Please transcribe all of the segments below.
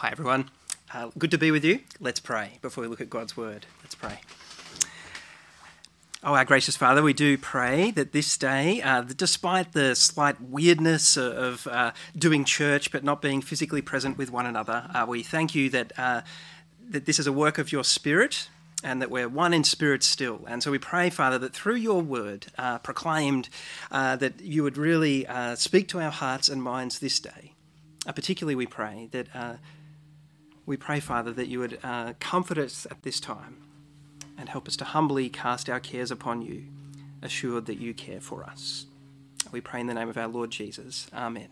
Hi, everyone. Uh, good to be with you. Let's pray before we look at God's word. Let's pray. Oh, our gracious Father, we do pray that this day, uh, despite the slight weirdness of uh, doing church but not being physically present with one another, uh, we thank you that, uh, that this is a work of your Spirit and that we're one in spirit still. And so we pray, Father, that through your word uh, proclaimed, that you would really speak to our hearts and minds this day. particularly, we pray that we pray, Father, that you would comfort us at this time and help us to humbly cast our cares upon you, assured that you care for us. We pray in the name of our Lord Jesus. Amen.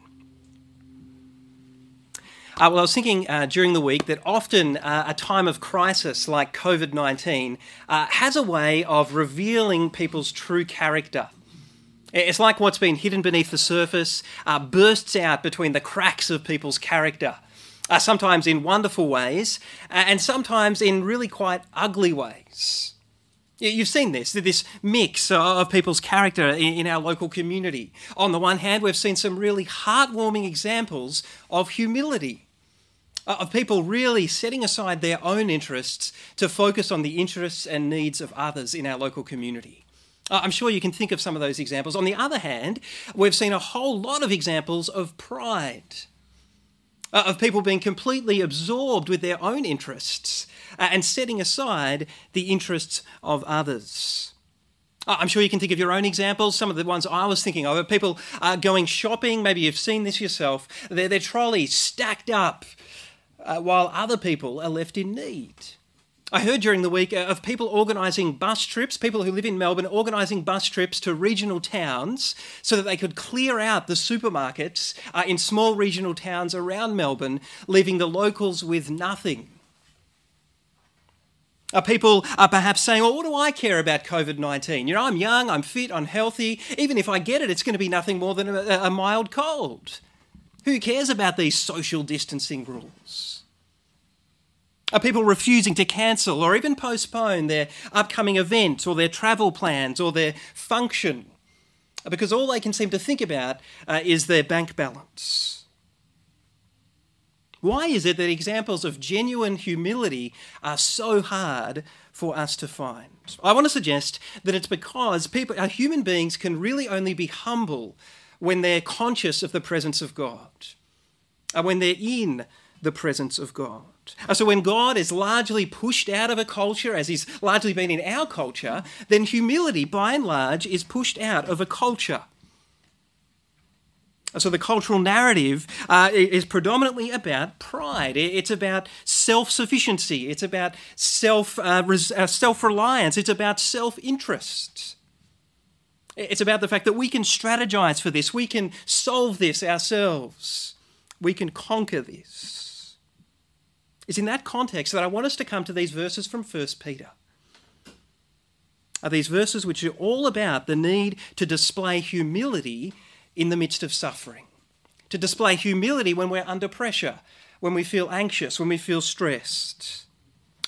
Uh, well, I was thinking uh, during the week that often uh, a time of crisis like COVID 19 uh, has a way of revealing people's true character. It's like what's been hidden beneath the surface uh, bursts out between the cracks of people's character uh, sometimes in wonderful ways, uh, and sometimes in really quite ugly ways. You've seen this, this mix of people's character in our local community. On the one hand, we've seen some really heartwarming examples of humility, uh, of people really setting aside their own interests to focus on the interests and needs of others in our local community. Uh, I'm sure you can think of some of those examples. On the other hand, we've seen a whole lot of examples of pride uh, of people being completely absorbed with their own interests uh, and setting aside the interests of others. I'm sure you can think of your own examples. Some of the ones I was thinking of are people uh, going shopping. Maybe you've seen this yourself. Their, their trolleys stacked up uh, while other people are left in need. I heard during the week uh, of people organising bus trips, people who live in Melbourne organising bus trips to regional towns so that they could clear out the supermarkets uh, in small regional towns around Melbourne, leaving the locals with nothing. Are people are perhaps saying, well, what do I care about COVID 19? You know, I'm young, I'm fit, I'm healthy. Even if I get it, it's going to be nothing more than a, a mild cold. Who cares about these social distancing rules? Are people refusing to cancel or even postpone their upcoming events or their travel plans or their function? Because all they can seem to think about uh, is their bank balance. Why is it that examples of genuine humility are so hard for us to find? I want to suggest that it's because people, our human beings can really only be humble when they're conscious of the presence of God, and when they're in the presence of God. So when God is largely pushed out of a culture, as he's largely been in our culture, then humility, by and large, is pushed out of a culture. So the cultural narrative uh, is predominantly about pride. It's about self-sufficiency. It's about self uh, uh, self-reliance. It's about self-interest. It's about the fact that we can strategize for this. We can solve this ourselves. We can conquer this. It's in that context that I want us to come to these verses from 1 Peter. Are these verses which are all about the need to display humility in the midst of suffering, to display humility when we're under pressure, when we feel anxious, when we feel stressed.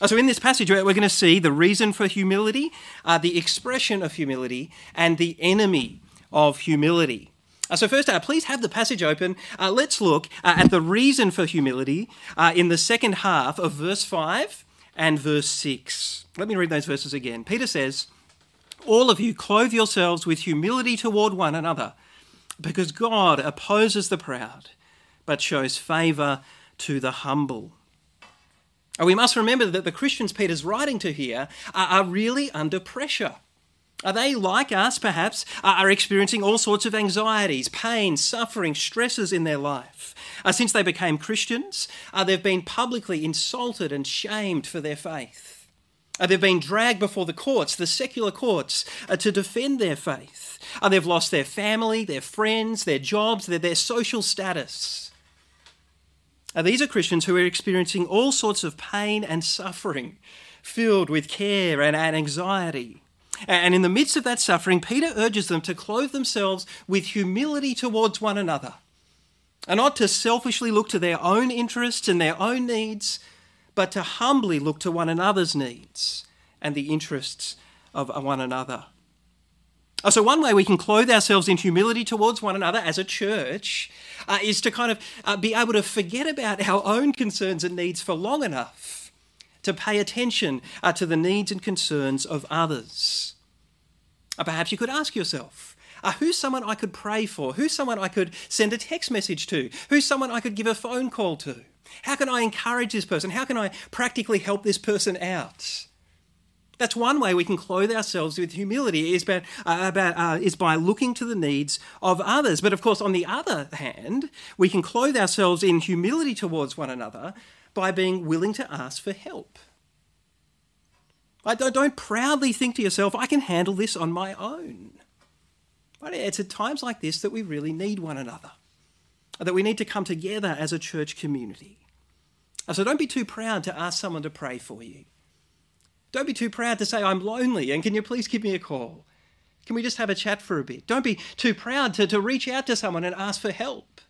So, in this passage, we're going to see the reason for humility, uh, the expression of humility, and the enemy of humility. Uh, so, first, uh, please have the passage open. Uh, let's look uh, at the reason for humility uh, in the second half of verse 5 and verse 6. Let me read those verses again. Peter says, All of you clothe yourselves with humility toward one another, because God opposes the proud, but shows favour to the humble. And we must remember that the Christians Peter's writing to here are really under pressure. Are they, like us perhaps, are experiencing all sorts of anxieties, pain, suffering, stresses in their life? Uh, since they became Christians, uh, they've been publicly insulted and shamed for their faith. Uh, they've been dragged before the courts, the secular courts, uh, to defend their faith. Uh, they've lost their family, their friends, their jobs, their, their social status. Uh, these are Christians who are experiencing all sorts of pain and suffering, filled with care and, and anxiety. And in the midst of that suffering, Peter urges them to clothe themselves with humility towards one another, and not to selfishly look to their own interests and their own needs, but to humbly look to one another's needs and the interests of one another. Uh, so, one way we can clothe ourselves in humility towards one another as a church uh, is to kind of uh, be able to forget about our own concerns and needs for long enough to pay attention uh, to the needs and concerns of others. Uh, perhaps you could ask yourself, uh, who's someone I could pray for? Who's someone I could send a text message to? Who's someone I could give a phone call to? How can I encourage this person? How can I practically help this person out? That's one way we can clothe ourselves with humility is, uh, about, uh, is by looking to the needs of others. But of course, on the other hand, we can clothe ourselves in humility towards one another by being willing to ask for help. I don't, don't proudly think to yourself, I can handle this on my own. But it's at times like this that we really need one another, that we need to come together as a church community. So don't be too proud to ask someone to pray for you. Don't be too proud to say, I'm lonely and can you please give me a call? Can we just have a chat for a bit? Don't be too proud to, to reach out to someone and ask for help.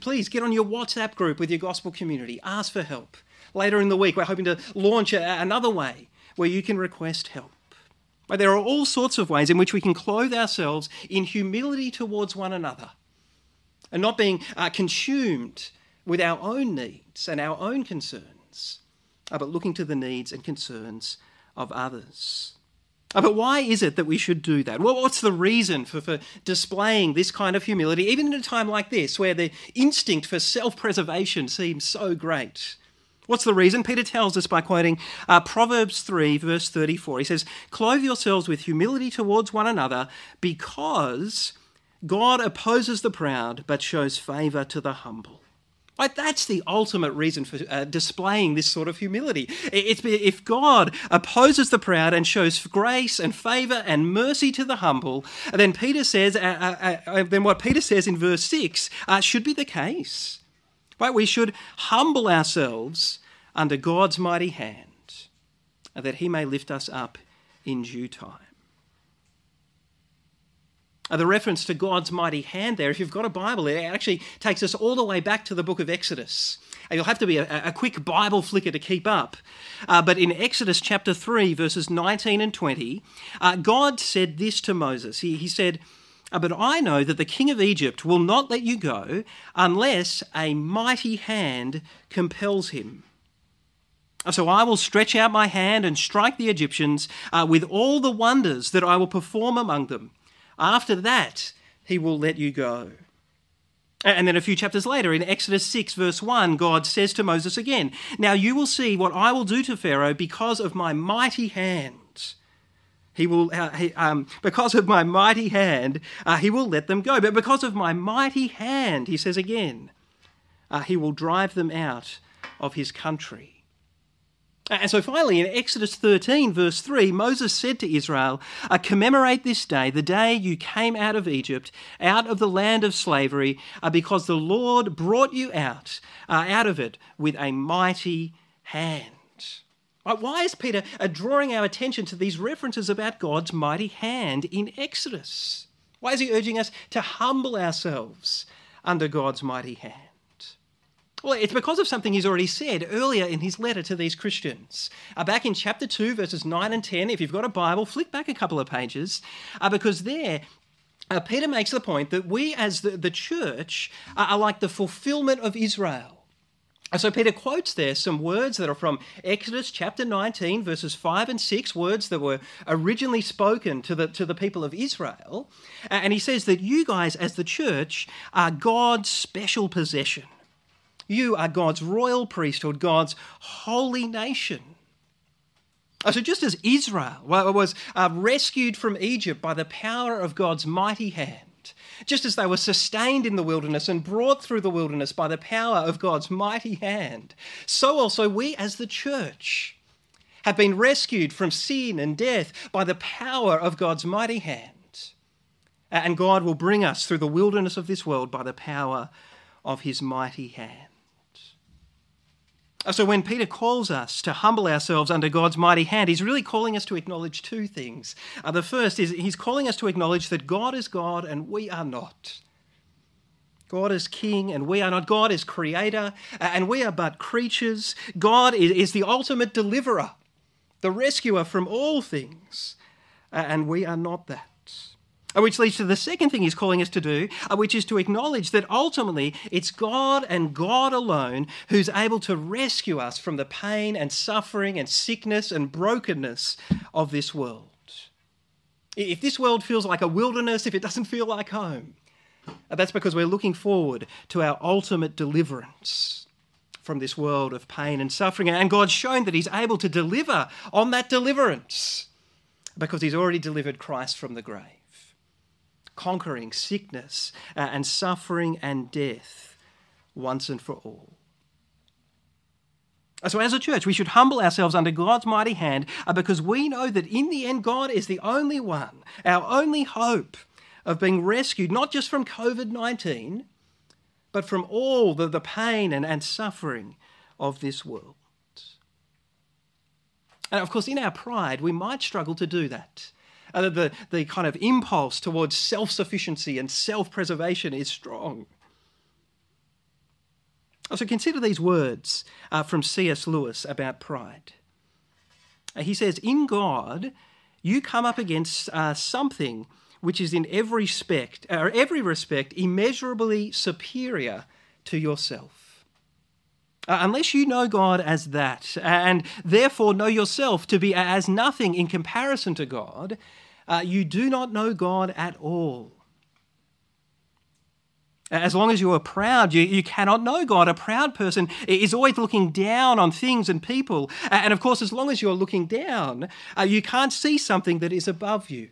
Please get on your WhatsApp group with your gospel community. Ask for help. Later in the week, we're hoping to launch a, another way where you can request help. But there are all sorts of ways in which we can clothe ourselves in humility towards one another and not being uh, consumed with our own needs and our own concerns uh, but looking to the needs and concerns of others. Uh, but why is it that we should do that? Well, what's the reason for, for displaying this kind of humility, even in a time like this, where the instinct for self preservation seems so great? What's the reason? Peter tells us by quoting uh, Proverbs 3, verse 34. He says, Clothe yourselves with humility towards one another, because God opposes the proud, but shows favour to the humble. Right? That's the ultimate reason for uh, displaying this sort of humility. It's, if God opposes the proud and shows grace and favor and mercy to the humble, then Peter says, uh, uh, uh then what Peter says in verse six uh, should be the case. Right? We should humble ourselves under God's mighty hand, that He may lift us up in due time. Uh, the reference to God's mighty hand there, if you've got a Bible, it actually takes us all the way back to the book of Exodus. Uh, you'll have to be a, a quick Bible flicker to keep up. Uh, but in Exodus chapter 3, verses 19 and 20, uh, God said this to Moses. He, he said, uh, But I know that the king of Egypt will not let you go unless a mighty hand compels him. So I will stretch out my hand and strike the Egyptians uh, with all the wonders that I will perform among them. After that, he will let you go. And then a few chapters later, in Exodus 6, verse 1, God says to Moses again, Now you will see what I will do to Pharaoh because of my mighty hand. He will, uh, he, um, because of my mighty hand, uh, he will let them go. But because of my mighty hand, he says again, uh, he will drive them out of his country. And so finally, in Exodus 13, verse 3, Moses said to Israel, uh, Commemorate this day, the day you came out of Egypt, out of the land of slavery, uh, because the Lord brought you out, uh, out of it with a mighty hand. Why is Peter drawing our attention to these references about God's mighty hand in Exodus? Why is he urging us to humble ourselves under God's mighty hand? Well, it's because of something he's already said earlier in his letter to these Christians. Uh, back in chapter 2, verses 9 and 10, if you've got a Bible, flick back a couple of pages, uh, because there uh, Peter makes the point that we as the, the church are like the fulfillment of Israel. So Peter quotes there some words that are from Exodus chapter 19, verses 5 and 6, words that were originally spoken to the, to the people of Israel. And he says that you guys, as the church, are God's special possession. You are God's royal priesthood, God's holy nation. Uh, so, just as Israel was uh, rescued from Egypt by the power of God's mighty hand, just as they were sustained in the wilderness and brought through the wilderness by the power of God's mighty hand, so also we as the church have been rescued from sin and death by the power of God's mighty hand. And God will bring us through the wilderness of this world by the power of his mighty hand. Uh, so, when Peter calls us to humble ourselves under God's mighty hand, he's really calling us to acknowledge two things. Uh, the first is he's calling us to acknowledge that God is God and we are not. God is king and we are not. God is creator uh, and we are but creatures. God is, is the ultimate deliverer, the rescuer from all things. Uh, and we are not that. Uh, which leads to the second thing he's calling us to do, uh, which is to acknowledge that ultimately it's God and God alone who's able to rescue us from the pain and suffering and sickness and brokenness of this world. If this world feels like a wilderness, if it doesn't feel like home, uh, that's because we're looking forward to our ultimate deliverance from this world of pain and suffering. And God's shown that He's able to deliver on that deliverance because He's already delivered Christ from the grave, conquering sickness uh, and suffering and death once and for all. So, as a church, we should humble ourselves under God's mighty hand uh, because we know that in the end, God is the only one, our only hope of being rescued, not just from COVID 19, but from all the, the pain and, and suffering of this world. And of course, in our pride, we might struggle to do that. Uh, the, the kind of impulse towards self sufficiency and self preservation is strong. So consider these words uh, from C.S. Lewis about pride. Uh, he says, In God, you come up against uh, something which is in every respect, or uh, every respect immeasurably superior to yourself. Uh, unless you know God as that, and therefore know yourself to be as nothing in comparison to God, uh, you do not know God at all. As long as you are proud, you, you cannot know God. A proud person is always looking down on things and people. And of course, as long as you're looking down, uh, you can't see something that is above you.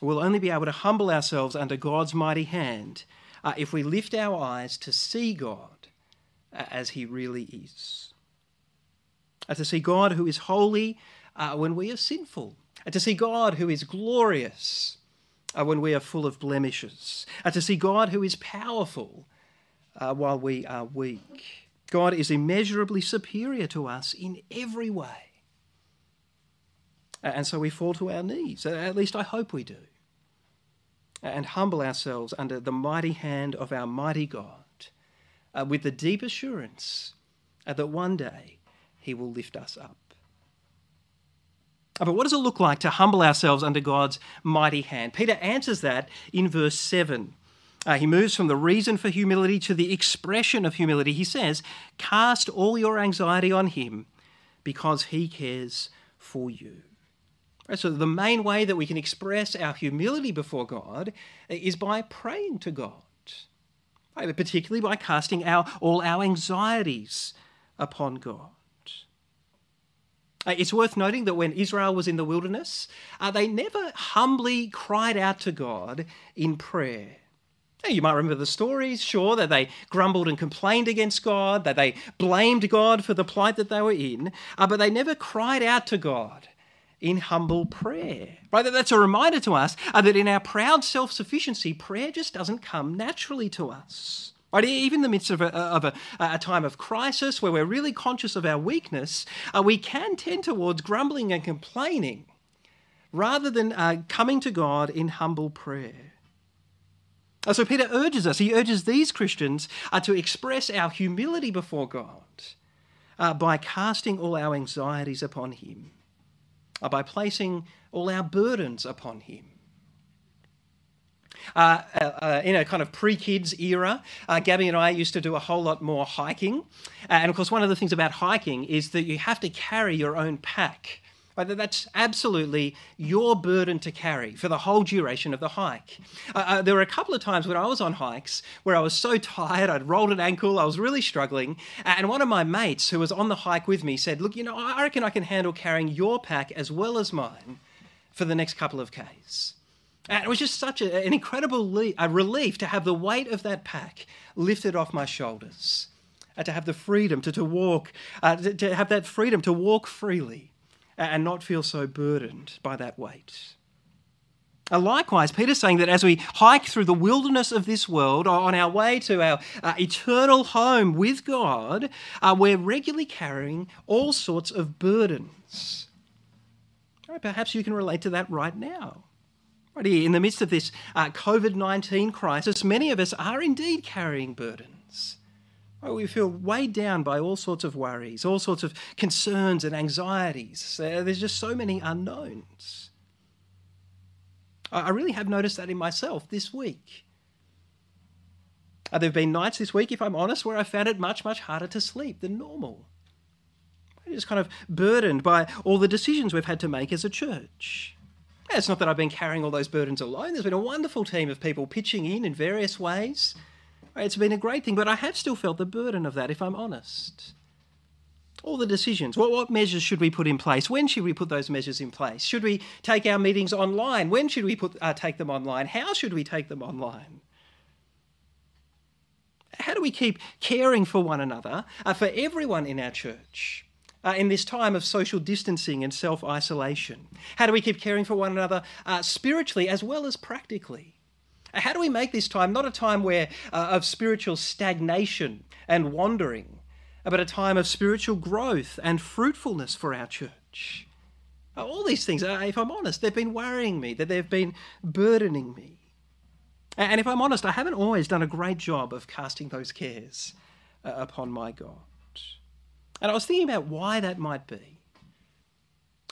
We'll only be able to humble ourselves under God's mighty hand uh, if we lift our eyes to see God as He really is. Uh, to see God who is holy uh, when we are sinful, uh, to see God who is glorious uh, when we are full of blemishes, to see God who is powerful while we are weak. God is immeasurably superior to us in every way. And so we fall to our knees. At least I hope we do and humble ourselves under the mighty hand of our mighty God uh, with the deep assurance uh, that one day he will lift us up. Uh, but what does it look like to humble ourselves under God's mighty hand? Peter answers that in verse 7. Uh, he moves from the reason for humility to the expression of humility. He says, Cast all your anxiety on him because he cares for you. So, the main way that we can express our humility before God is by praying to God, particularly by casting our, all our anxieties upon God. Uh, it's worth noting that when Israel was in the wilderness, uh, they never humbly cried out to God in prayer. You might remember the stories, sure, that they grumbled and complained against God, that they blamed God for the plight that they were in, uh, but they never cried out to God in humble prayer. Right? That's a reminder to us uh, that in our proud self sufficiency, prayer just doesn't come naturally to us. Right? Even in the midst of a, of a, a time of crisis where we're really conscious of our weakness, uh, we can tend towards grumbling and complaining rather than uh, coming to God in humble prayer. Uh, so Peter urges us, he urges these Christians uh, to express our humility before God uh, by casting all our anxieties upon Him by placing all our burdens upon Him. Uh, uh, uh, in a kind of pre kids era, uh, Gabby and I used to do a whole lot more hiking. Uh, and of course, one of the things about hiking is that you have to carry your own pack. That's absolutely your burden to carry for the whole duration of the hike. Uh, uh, there were a couple of times when I was on hikes where I was so tired, I'd rolled an ankle, I was really struggling, and one of my mates who was on the hike with me said, Look, you know, I reckon I can handle carrying your pack as well as mine for the next couple of Ks. And it was just such a, an incredible le- a relief to have the weight of that pack lifted off my shoulders, and to have the freedom to, to walk, uh, to, to have that freedom to walk freely and not feel so burdened by that weight. And likewise, Peter's saying that as we hike through the wilderness of this world on our way to our uh, eternal home with God, uh, we're regularly carrying all sorts of burdens. Right, perhaps you can relate to that right now. Right here, in the midst of this uh, COVID 19 crisis, many of us are indeed carrying burdens. We feel weighed down by all sorts of worries, all sorts of concerns and anxieties. Uh, there's just so many unknowns. I really have noticed that in myself this week. There have been nights this week, if I'm honest, where I found it much, much harder to sleep than normal. I'm just kind of burdened by all the decisions we've had to make as a church. It's not that I've been carrying all those burdens alone. There's been a wonderful team of people pitching in in various ways. It's been a great thing, but I have still felt the burden of that, if I'm honest. All the decisions. What, what measures should we put in place? When should we put those measures in place? Should we take our meetings online? When should we put, uh, take them online? How should we take them online? How do we keep caring for one another, uh, for everyone in our church? Uh, in this time of social distancing and self isolation? How do we keep caring for one another uh, spiritually as well as practically? How do we make this time not a time where uh, of spiritual stagnation and wandering, but a time of spiritual growth and fruitfulness for our church? Uh, all these things, uh, if I'm honest, they've been worrying me, that they've been burdening me. And if I'm honest, I haven't always done a great job of casting those cares uh, upon my God. And I was thinking about why that might be.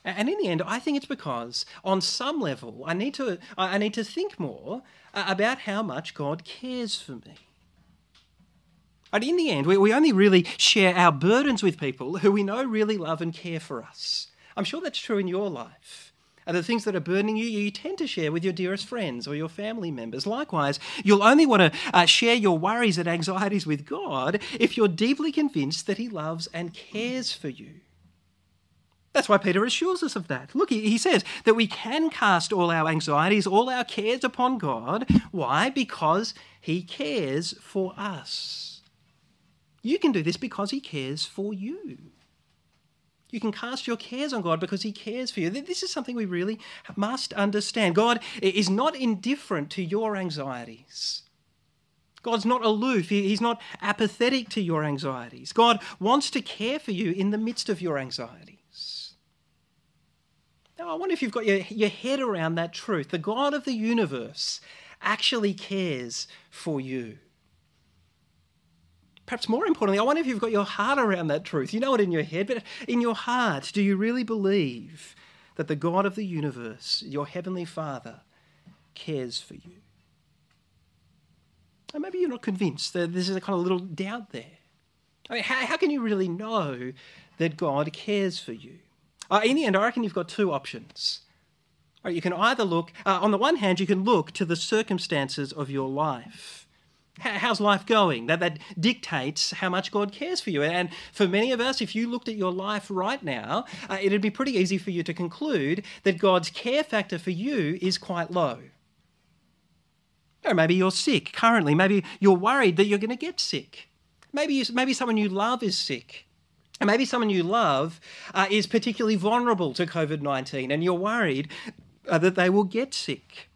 And in the end, I think it's because, on some level, I need to, I need to think more uh, about how much God cares for me. And in the end, we, only really share our burdens with people who we know really love and care for us. I'm sure that's true in your life. And the things that are burdening you, you tend to share with your dearest friends or your family members. Likewise, you'll only want to uh, share your worries and anxieties with God if you're deeply convinced that He loves and cares for you. That's why Peter assures us of that. Look, he says that we can cast all our anxieties, all our cares upon God. Why? Because he cares for us. You can do this because he cares for you. You can cast your cares on God because He cares for you. This is something we really must understand. God is not indifferent to your anxieties. God's not aloof. He's not apathetic to your anxieties. God wants to care for you in the midst of your anxiety. Now, I wonder if you've got your, your head around that truth. The God of the universe actually cares for you. Perhaps more importantly, I wonder if you've got your heart around that truth. You know it in your head, but in your heart, do you really believe that the God of the universe, your heavenly Father, cares for you? And maybe you're not convinced. There's a kind of little doubt there. I mean, how, how can you really know that God cares for you? Uh, in the end, I reckon you've got two options. Right, you can either look, uh, on the one hand, you can look to the circumstances of your life. How's life going? That, that dictates how much God cares for you. And for many of us, if you looked at your life right now, uh, it'd be pretty easy for you to conclude that God's care factor for you is quite low. Or maybe you're sick currently. Maybe you're worried that you're going to get sick. Maybe, you, maybe someone you love is sick. And maybe someone you love uh, is particularly vulnerable to COVID 19 and you're worried uh, that they will get sick.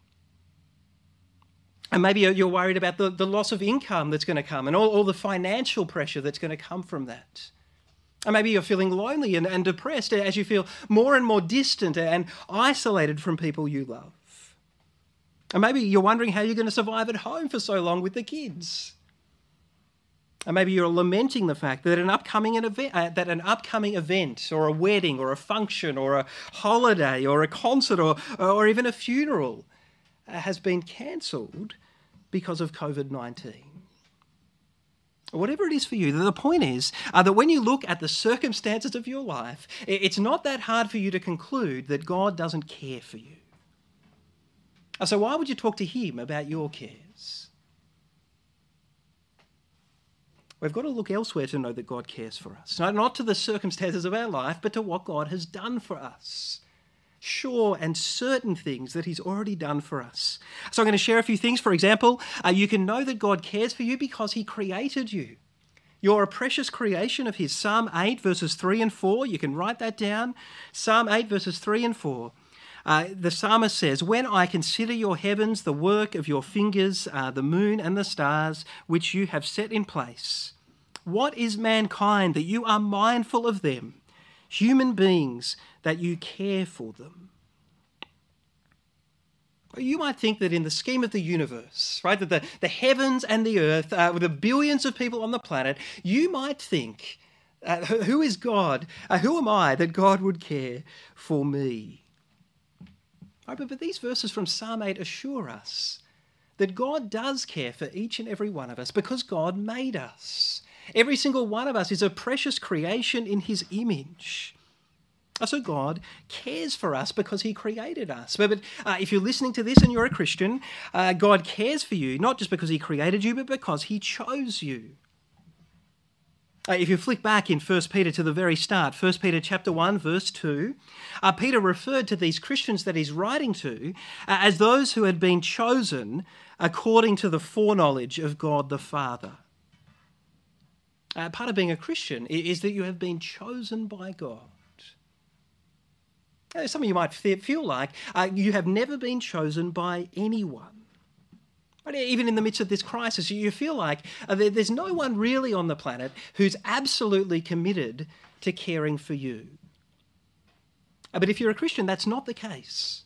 And maybe you're worried about the, the loss of income that's going to come and all, all the financial pressure that's going to come from that. And maybe you're feeling lonely and, and depressed as you feel more and more distant and isolated from people you love. And maybe you're wondering how you're going to survive at home for so long with the kids. And maybe you're lamenting the fact that an upcoming event, uh, that an upcoming event, or a wedding, or a function, or a holiday, or a concert, or, or even a funeral, uh, has been cancelled because of COVID nineteen. Whatever it is for you, the point is uh, that when you look at the circumstances of your life, it's not that hard for you to conclude that God doesn't care for you. Uh, so why would you talk to Him about your cares? We've got to look elsewhere to know that God cares for us. Not to the circumstances of our life, but to what God has done for us. Sure and certain things that He's already done for us. So I'm going to share a few things. For example, uh, you can know that God cares for you because He created you. You're a precious creation of His. Psalm 8, verses 3 and 4. You can write that down. Psalm 8, verses 3 and 4. Uh, the psalmist says, When I consider your heavens, the work of your fingers, uh, the moon and the stars, which you have set in place, what is mankind that you are mindful of them? Human beings that you care for them. You might think that in the scheme of the universe, right, that the, the heavens and the earth, uh, with the billions of people on the planet, you might think, uh, who is God? Uh, who am I that God would care for me? But, but these verses from Psalm 8 assure us that God does care for each and every one of us because God made us. Every single one of us is a precious creation in His image. So God cares for us because He created us. But, but uh, if you're listening to this and you're a Christian, uh, God cares for you not just because He created you, but because He chose you. Uh, if you flick back in 1 Peter to the very start, 1 Peter chapter 1, verse 2, uh, Peter referred to these Christians that he's writing to uh, as those who had been chosen according to the foreknowledge of God the Father. Uh, part of being a Christian is that you have been chosen by God. Some of you might feel like uh, you have never been chosen by anyone. But even in the midst of this crisis, you feel like uh, there's no one really on the planet who's absolutely committed to caring for you. Uh, but if you're a Christian, that's not the case.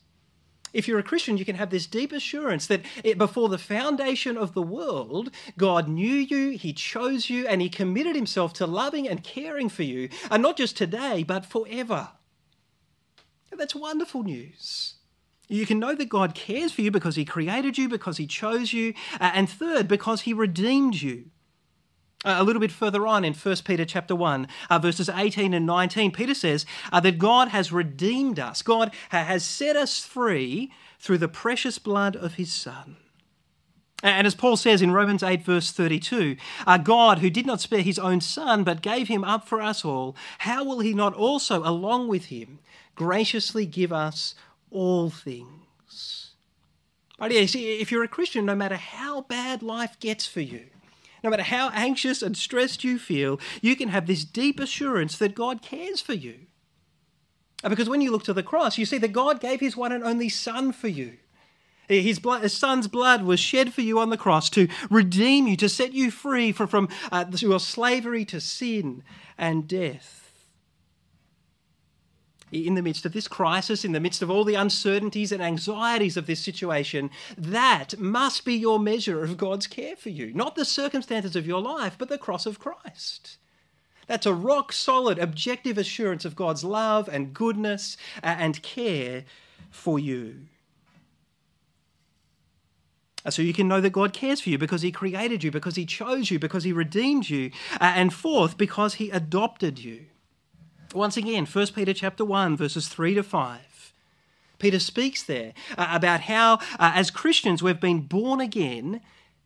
If you're a Christian, you can have this deep assurance that before the foundation of the world, God knew you, He chose you, and He committed Himself to loving and caring for you, and not just today, but forever. That's wonderful news. You can know that God cares for you because He created you, because He chose you, uh, and third, because He redeemed you. Uh, a little bit further on in 1 Peter chapter 1, uh, verses 18 and 19, Peter says uh, that God has redeemed us. God has set us free through the precious blood of His Son. And as Paul says in Romans 8, verse 32, uh, God, who did not spare his own son, but gave him up for us all, how will he not also, along with him, graciously give us all things. But yeah, see, if you're a Christian, no matter how bad life gets for you, no matter how anxious and stressed you feel, you can have this deep assurance that God cares for you. Because when you look to the cross, you see that God gave his one and only Son for you. His, blood, his, son's blood was shed for you on the cross to redeem you, to set you free from, from uh, your slavery to sin and death in the midst of this crisis, in the midst of all the uncertainties and anxieties of this situation, that must be your measure of God's care for you. Not the circumstances of your life, but the cross of Christ. That's a rock solid, objective assurance of God's love and goodness and care for you. So you can know that God cares for you because He created you, because He chose you, because He redeemed you, and fourth, because He adopted you. Once again, 1 Peter chapter 1, verses 3 to 5. Peter speaks there uh, about how, uh, as Christians, we've been born again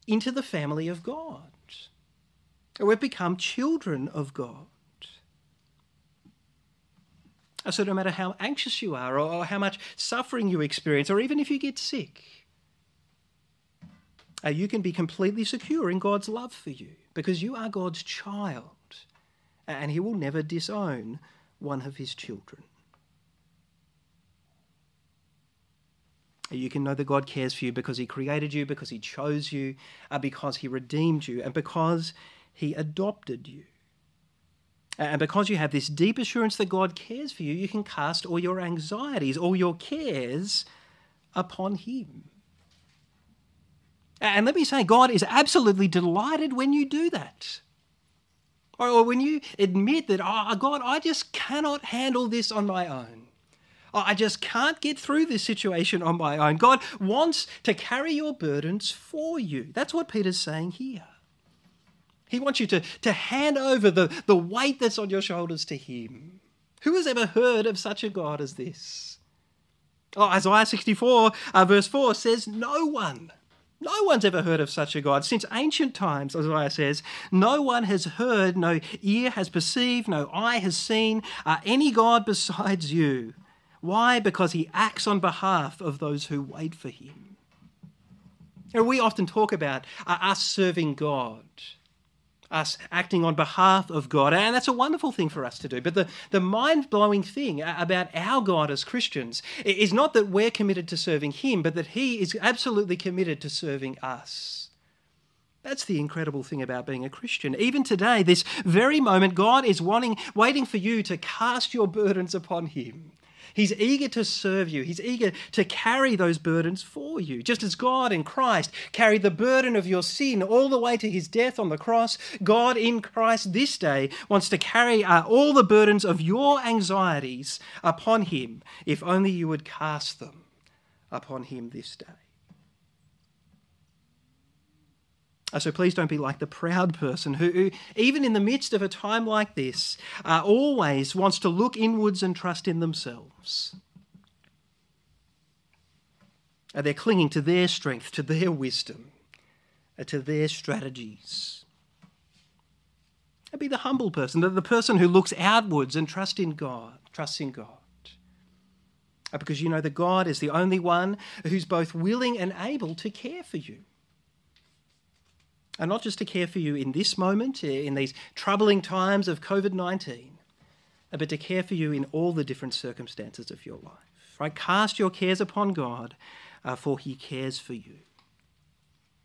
into the family of God. We've become children of God. So, no matter how anxious you are, or how much suffering you experience, or even if you get sick, uh, you can be completely secure in God's love for you because you are God's child and He will never disown one of his children. You can know that God cares for you because He created you, because He chose you, uh, because He redeemed you, and because He adopted you. And because you have this deep assurance that God cares for you, you can cast all your anxieties, all your cares upon Him. And let me say, God is absolutely delighted when you do that. Or when you admit that, oh, God, I just cannot handle this on my own. I just can't get through this situation on my own. God wants to carry your burdens for you. That's what Peter's saying here. He wants you to, to hand over the, the weight that's on your shoulders to Him. Who has ever heard of such a God as this? Oh, Isaiah 64, uh, verse 4 says, No one. No one's ever heard of such a God. Since ancient times, Isaiah says, no one has heard, no ear has perceived, no eye has seen uh, any God besides you. Why? Because he acts on behalf of those who wait for him. And we often talk about uh, us serving God us acting on behalf of God. And that's a wonderful thing for us to do. But the, the mind blowing thing about our God as Christians is not that we're committed to serving Him, but that He is absolutely committed to serving us. That's the incredible thing about being a Christian. Even today, this very moment, God is wanting, waiting for you to cast your burdens upon Him He's eager to serve you. He's eager to carry those burdens for you. Just as God in Christ carried the burden of your sin all the way to his death on the cross, God in Christ this day wants to carry uh, all the burdens of your anxieties upon him, if only you would cast them upon him this day. Uh, so please don't be like the proud person who, who even in the midst of a time like this, uh, always wants to look inwards and trust in themselves. Uh, they're clinging to their strength, to their wisdom, uh, to their strategies. And be the humble person, the, person who looks outwards and trusts in God, trusts in God. Uh, because you know that God is the only one who's both willing and able to care for you and not just to care for you in this moment, in these troubling times of COVID 19, uh, but to care for you in all the different circumstances of your life. Right? Cast your cares upon God, uh, for he cares for you.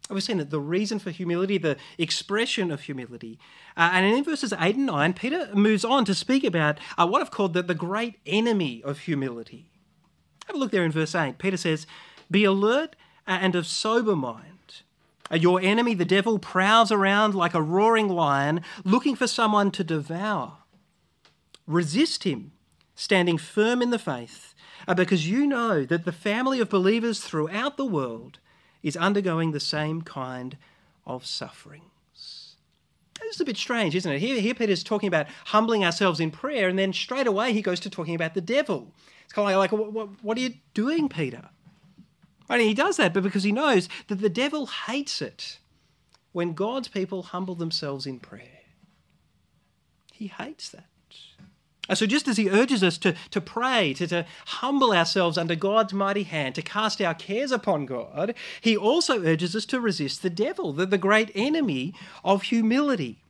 We've seen that the reason for humility, the expression of humility. Uh, and in verses 8 and 9, Peter moves on to speak about uh, what I've called the, the great enemy of humility. Have a look there in verse 8. Peter says, Be alert and of sober mind. Your enemy, the devil, prowls around like a roaring lion looking for someone to devour. Resist him, standing firm in the faith, uh, because you know that the family of believers throughout the world is undergoing the same kind of sufferings. This is a bit strange, isn't it? Here, here Peter's talking about humbling ourselves in prayer, and then straight away he goes to talking about the devil. It's kind of like, what, what, what are you doing, Peter? Right? And he does that but because he knows that the devil hates it when God's people humble themselves in prayer. He hates that. So, just as he urges us to, to pray, to, to humble ourselves under God's mighty hand, to cast our cares upon God, he also urges us to resist the devil, the, the great enemy of humility.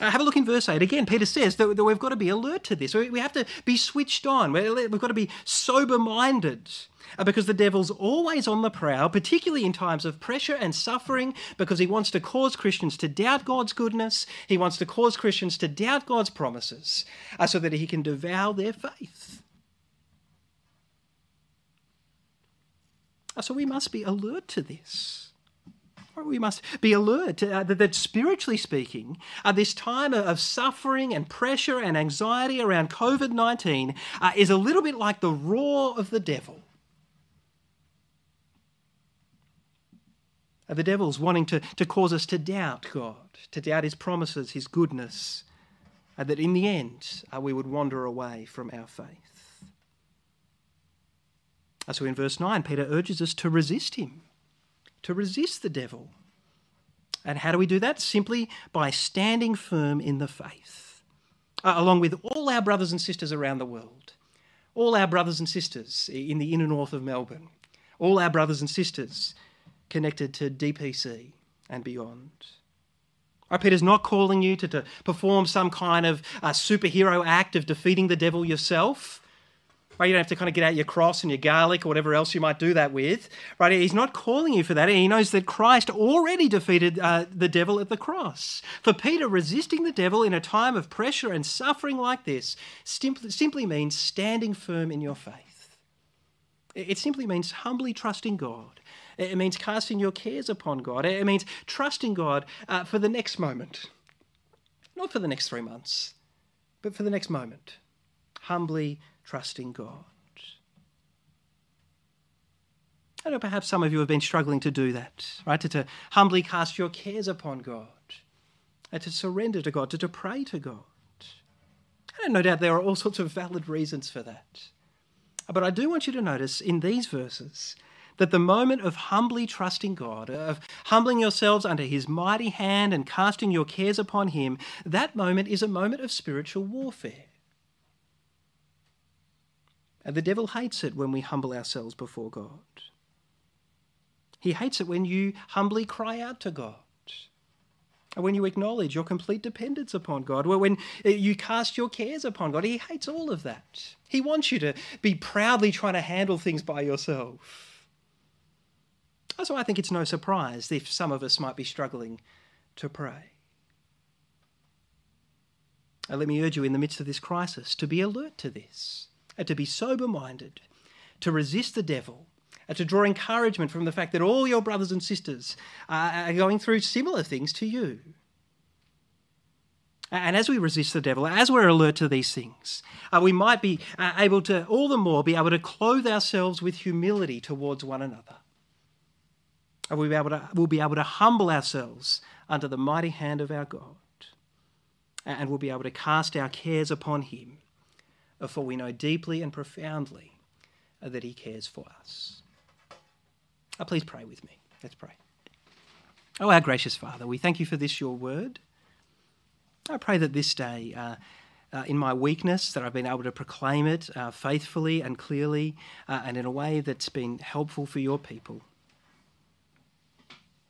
Uh, have a look in verse 8. Again, Peter says that, that we've got to be alert to this. We, we have to be switched on. We've got to be sober minded uh, because the devil's always on the prowl, particularly in times of pressure and suffering, because he wants to cause Christians to doubt God's goodness. He wants to cause Christians to doubt God's promises uh, so that he can devour their faith. Uh, so we must be alert to this. We must be alert uh, that, that, spiritually speaking, uh, this time of suffering and pressure and anxiety around COVID 19 uh, is a little bit like the roar of the devil. Uh, the devil's wanting to, to cause us to doubt God, to doubt his promises, his goodness, and that in the end uh, we would wander away from our faith. So in verse 9, Peter urges us to resist him to resist the devil. And how do we do that? Simply by standing firm in the faith, uh, along with all our brothers and sisters around the world, all our brothers and sisters in the inner north of Melbourne, all our brothers and sisters connected to DPC and beyond. Right, Peter's not calling you to, to perform some kind of uh, superhero act of defeating the devil yourself. Right? You don't have to kind of get out your cross and your garlic or whatever else you might do that with. Right? He's not calling you for that. He knows that Christ already defeated uh, the devil at the cross. For Peter, resisting the devil in a time of pressure and suffering like this simply, means standing firm in your faith. It simply means humbly trusting God. It means casting your cares upon God. It means trusting God uh, for the next moment. Not for the next three months, but for the next moment. Humbly trusting God. I know perhaps some of you have been struggling to do that, right? To, to humbly cast your cares upon God, and to surrender to God, to, to pray to God. And no doubt there are all sorts of valid reasons for that. But I do want you to notice in these verses that the moment of humbly trusting God, of humbling yourselves under His mighty hand and casting your cares upon Him, that moment is a moment of spiritual warfare. And the devil hates it when we humble ourselves before God. He hates it when you humbly cry out to God. And when you acknowledge your complete dependence upon God, when uh, you cast your cares upon God, He hates all of that. He wants you to be proudly trying to handle things by yourself. So I think it's no surprise if some of us might be struggling to pray. And let me urge you in the midst of this crisis to be alert to this uh, to be sober minded, to resist the devil, and to draw encouragement from the fact that all your brothers and sisters are going through similar things to you. And as we resist the devil, as we're alert to these things, uh, we might be uh, able to, all the more, be able to clothe ourselves with humility towards one another. And we'll be able to, we'll be able to humble ourselves under the mighty hand of our God. And we'll be able to cast our cares upon him, for we know deeply and profoundly that he cares for us. Oh, please pray with me. Let's pray. Oh, our gracious Father, we thank you for this, your word. I pray that this day, uh, uh, in my weakness, that I've been able to proclaim it uh, faithfully and clearly uh, and in a way that's been helpful for your people.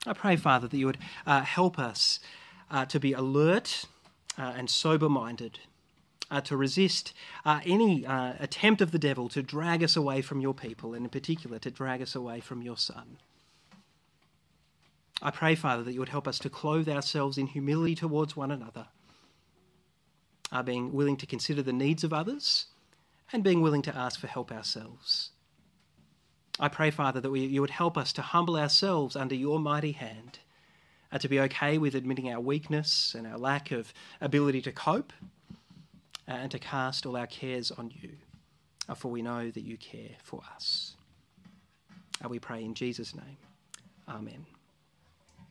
I pray, Father, that you would uh, help us to be alert and sober minded, Uh, to resist uh, any uh, attempt of the devil to drag us away from your people, and in particular, to drag us away from your Son. I pray, Father, that you would help us to clothe ourselves in humility towards one another are being willing to consider the needs of others and being willing to ask for help ourselves. I pray, Father, that we, you would help us to humble ourselves under your mighty hand and to be okay with admitting our weakness and our lack of ability to cope Uh, and to cast all our cares on you, uh, for we know that you care for us. And we pray in Jesus' name. Amen.